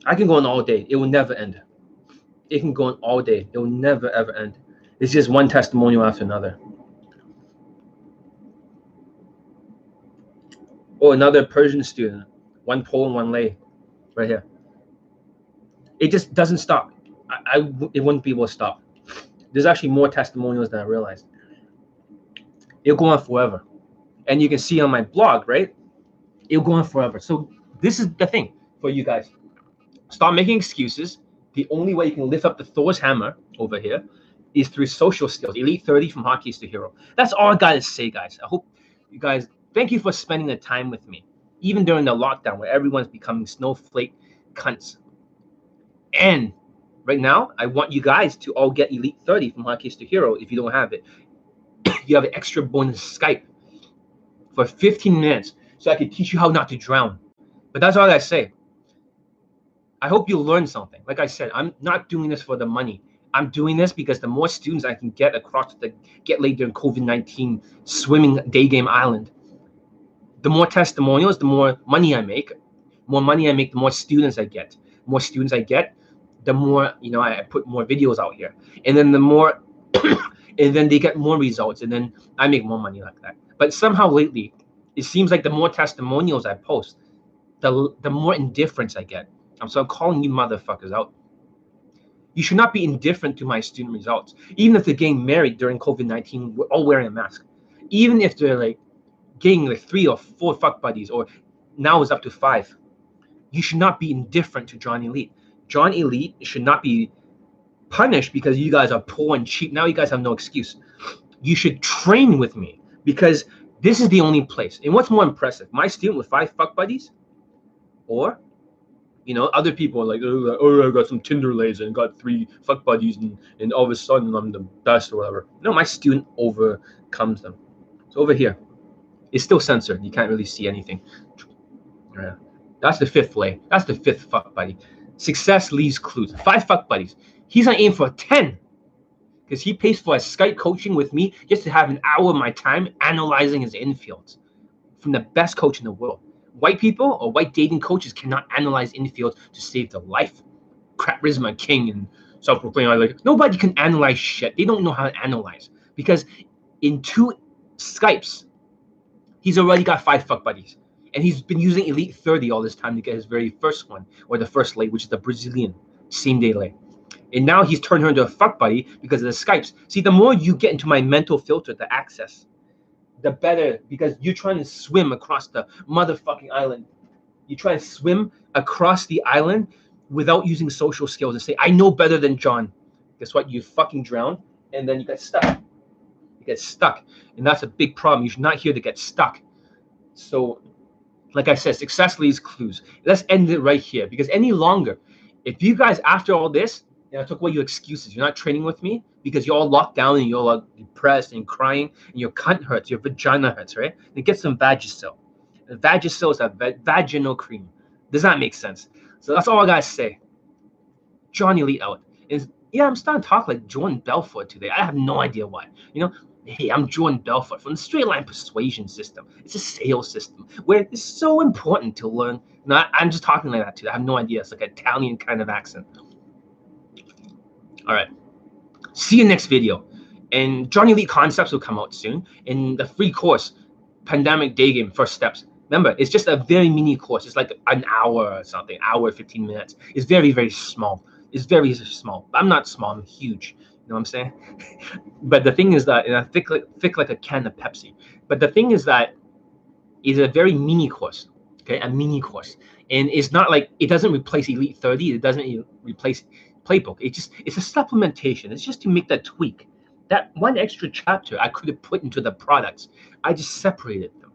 I can go on all day. It will never end. It can go on all day. It will never ever end. It's just one testimonial after another. Or another Persian student, one pole and one lay, right here. It just doesn't stop. I, I it wouldn't be able to stop. There's actually more testimonials than I realized. It'll go on forever, and you can see on my blog, right? It'll go on forever. So this is the thing for you guys. Stop making excuses. The only way you can lift up the Thor's hammer over here is through social skills. Elite 30 from Hard Case to Hero. That's all I gotta say, guys. I hope you guys thank you for spending the time with me, even during the lockdown where everyone's becoming snowflake cunts. And right now, I want you guys to all get Elite 30 from Hard Case to Hero if you don't have it. *coughs* you have an extra bonus Skype for 15 minutes so I can teach you how not to drown. But that's all I say. I hope you learn something. Like I said, I'm not doing this for the money. I'm doing this because the more students I can get across the get laid during COVID 19 swimming day game island, the more testimonials, the more money I make. More money I make, the more students I get. More students I get, the more you know I put more videos out here, and then the more, *coughs* and then they get more results, and then I make more money like that. But somehow lately, it seems like the more testimonials I post, the the more indifference I get. I'm so calling you motherfuckers out. You should not be indifferent to my student results, even if they're getting married during COVID 19, we're all wearing a mask. Even if they're like getting like three or four fuck buddies, or now it's up to five. You should not be indifferent to John Elite. John Elite should not be punished because you guys are poor and cheap. Now you guys have no excuse. You should train with me because this is the only place. And what's more impressive, my student with five fuck buddies, or you know, other people are like, oh, oh, I got some Tinder lays and got three fuck buddies, and, and all of a sudden I'm the best or whatever. No, my student overcomes them. So over here, it's still censored. You can't really see anything. Yeah. That's the fifth lay. That's the fifth fuck buddy. Success leaves clues. Five fuck buddies. He's on aim for 10 because he pays for a Skype coaching with me just to have an hour of my time analyzing his infields from the best coach in the world white people or white dating coaches cannot analyze infield to save their life. Charisma King and self-proclaimed like nobody can analyze shit. They don't know how to analyze because in two Skypes, he's already got five fuck buddies, and he's been using Elite 30 all this time to get his very first one or the first lay, which is the Brazilian same day lay. And now he's turned her into a fuck buddy because of the Skypes. See, the more you get into my mental filter, the access, the better because you're trying to swim across the motherfucking island. You try to swim across the island without using social skills and say, I know better than John. Guess what? You fucking drown and then you get stuck. You get stuck. And that's a big problem. You're not here to get stuck. So, like I said, success leaves clues. Let's end it right here because any longer, if you guys, after all this, you know, took away your excuses, you're not training with me, because you're all locked down and you're all depressed and crying and your cunt hurts, your vagina hurts, right? Then get some Vagisil. Vagisil is a va- vaginal cream. Does that make sense? So that's all I gotta say. John Elite out. Is yeah, I'm starting to talk like Jordan Belfort today. I have no idea why. You know, hey, I'm Jordan Belfort from the straight line persuasion system. It's a sales system where it's so important to learn. Not, I'm just talking like that too. I have no idea. It's like an Italian kind of accent. All right. See you next video. And John Elite Concepts will come out soon in the free course, Pandemic Day Game First Steps. Remember, it's just a very mini course. It's like an hour or something, hour, 15 minutes. It's very, very small. It's very small. I'm not small, I'm huge. You know what I'm saying? *laughs* but the thing is that, and I thick like, thick like a can of Pepsi. But the thing is that it's a very mini course. Okay, a mini course. And it's not like it doesn't replace Elite 30, it doesn't replace playbook. It just it's a supplementation. It's just to make that tweak. That one extra chapter I could have put into the products. I just separated them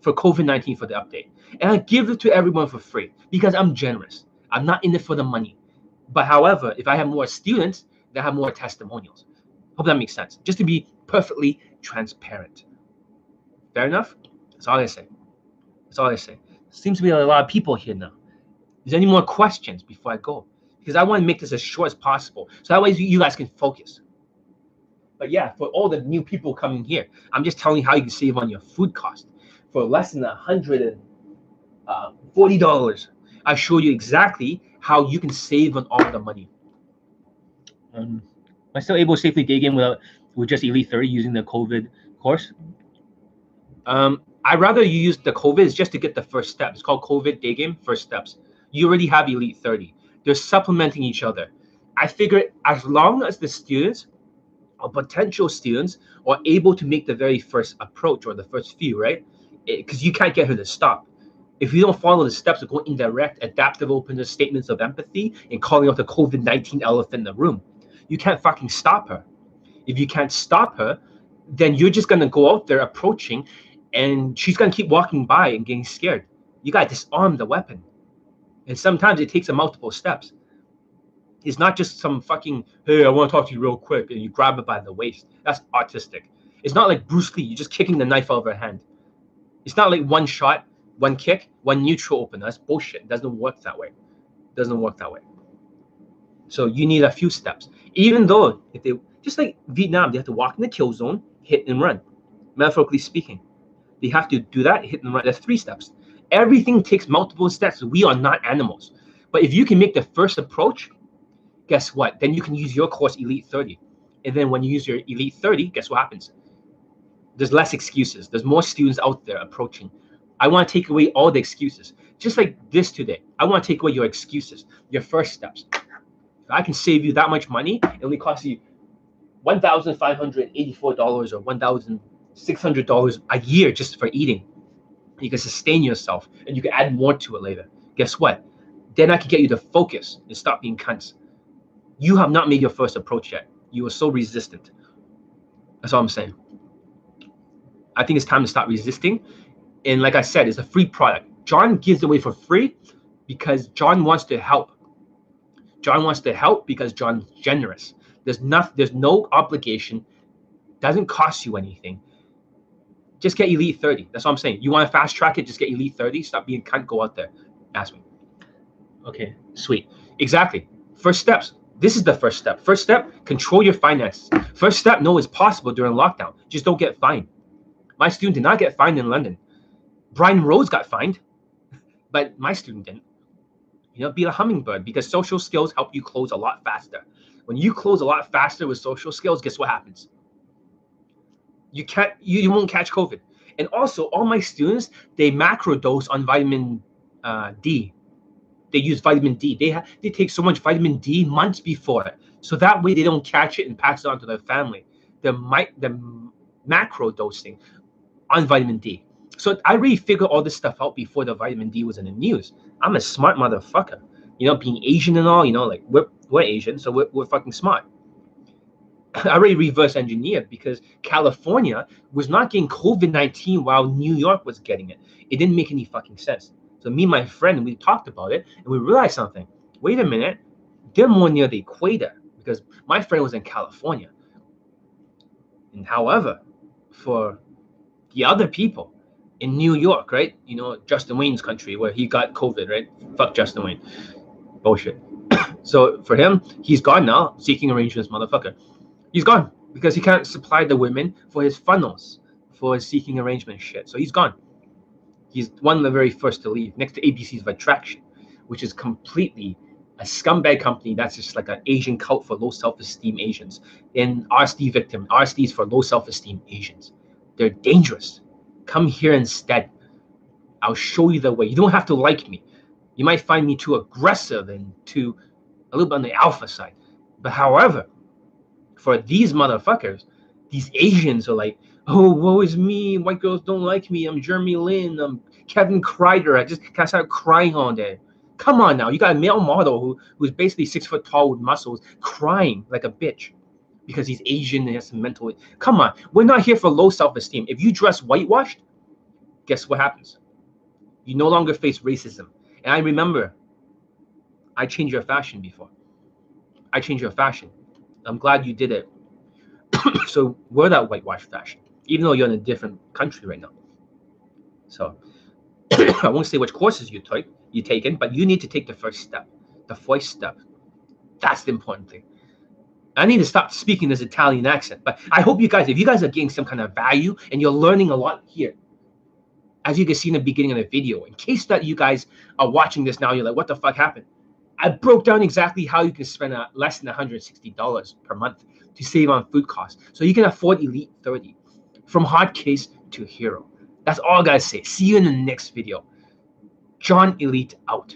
for COVID-19 for the update. And I give it to everyone for free because I'm generous. I'm not in it for the money. But however, if I have more students, they have more testimonials. Hope that makes sense. Just to be perfectly transparent. Fair enough? That's all I say. That's all I say. Seems to be a lot of people here now. Is there any more questions before I go? Because I want to make this as short as possible. So that way you guys can focus. But yeah, for all the new people coming here, I'm just telling you how you can save on your food cost. For less than $140, uh, I show you exactly how you can save on all the money. Um, am I still able to safely day game without with just Elite 30 using the COVID course? Um, I'd rather you use the COVID just to get the first step. It's called COVID day game first steps. You already have Elite 30. They're supplementing each other. I figure as long as the students or potential students are able to make the very first approach or the first few, right? Because you can't get her to stop. If you don't follow the steps of going indirect, adaptive openness, statements of empathy, and calling out the COVID 19 elephant in the room, you can't fucking stop her. If you can't stop her, then you're just gonna go out there approaching, and she's gonna keep walking by and getting scared. You gotta disarm the weapon, and sometimes it takes a multiple steps. It's not just some fucking hey, I want to talk to you real quick, and you grab her by the waist. That's autistic. It's not like Bruce Lee. You're just kicking the knife out of her hand. It's not like one shot, one kick, one neutral opener. That's bullshit. It doesn't work that way. It doesn't work that way. So you need a few steps. Even though if they just like Vietnam, they have to walk in the kill zone, hit and run. Metaphorically speaking, they have to do that, hit and run. There's three steps. Everything takes multiple steps. We are not animals. But if you can make the first approach, guess what? Then you can use your course Elite 30. And then when you use your Elite 30, guess what happens? There's less excuses. There's more students out there approaching. I want to take away all the excuses. Just like this today. I want to take away your excuses, your first steps. If I can save you that much money, it only costs you $1,584 or $1,600 a year just for eating. You can sustain yourself and you can add more to it later. Guess what? Then I can get you to focus and stop being cunts. You have not made your first approach yet. You are so resistant. That's all I'm saying. I think it's time to start resisting. And like I said, it's a free product. John gives away for free because John wants to help. John wants to help because John's generous. There's not there's no obligation. Doesn't cost you anything. Just get Elite 30. That's what I'm saying. You want to fast track it, just get Elite 30. Stop being cunt, go out there. Ask me. Okay, sweet. Exactly. First steps. This is the first step. First step, control your finances. First step, know it's possible during lockdown. Just don't get fined. My student did not get fined in London. Brian Rose got fined, but my student didn't. You know, be a hummingbird because social skills help you close a lot faster. When you close a lot faster with social skills, guess what happens? You can't, you, you won't catch COVID. And also, all my students they macro dose on vitamin uh, D they use vitamin D. They ha- they take so much vitamin D months before it, so that way they don't catch it and pass it on to their family. The mic the macro dosing on vitamin D. So I really figured all this stuff out before the vitamin D was in the news. I'm a smart motherfucker. You know, being Asian and all, you know, like we're, we're Asian, so we're, we're fucking smart. I already reverse engineered because California was not getting COVID 19 while New York was getting it. It didn't make any fucking sense. So me and my friend, we talked about it and we realized something. Wait a minute, they're more near the equator because my friend was in California. And however, for the other people in New York, right? You know, Justin Wayne's country where he got COVID, right? Fuck Justin Wayne. Bullshit. *coughs* so for him, he's gone now, seeking arrangements, motherfucker. He's gone because he can't supply the women for his funnels, for his seeking arrangement shit. So he's gone. He's one of the very first to leave, next to ABC's Attraction, which is completely a scumbag company that's just like an Asian cult for low self-esteem Asians. And RSD victim, RSD is for low self-esteem Asians. They're dangerous. Come here instead. I'll show you the way. You don't have to like me. You might find me too aggressive and too a little bit on the alpha side. But however, for these motherfuckers, these Asians are like, oh, woe is me. White girls don't like me. I'm Jeremy Lin. I'm Kevin Kreider. I just of started crying all day. Come on now, you got a male model who who's basically six foot tall with muscles, crying like a bitch because he's Asian and has some mental. Come on, we're not here for low self esteem. If you dress whitewashed, guess what happens? You no longer face racism. And I remember, I changed your fashion before. I changed your fashion. I'm glad you did it. *coughs* so wear that whitewash fashion, even though you're in a different country right now. So *coughs* I won't say which courses you took, you taken, but you need to take the first step, the first step. That's the important thing. I need to stop speaking this Italian accent, but I hope you guys, if you guys are getting some kind of value and you're learning a lot here, as you can see in the beginning of the video, in case that you guys are watching this now, you're like, what the fuck happened? I broke down exactly how you can spend uh, less than $160 per month to save on food costs. So you can afford Elite 30 from hard case to hero. That's all I gotta say. See you in the next video. John Elite out.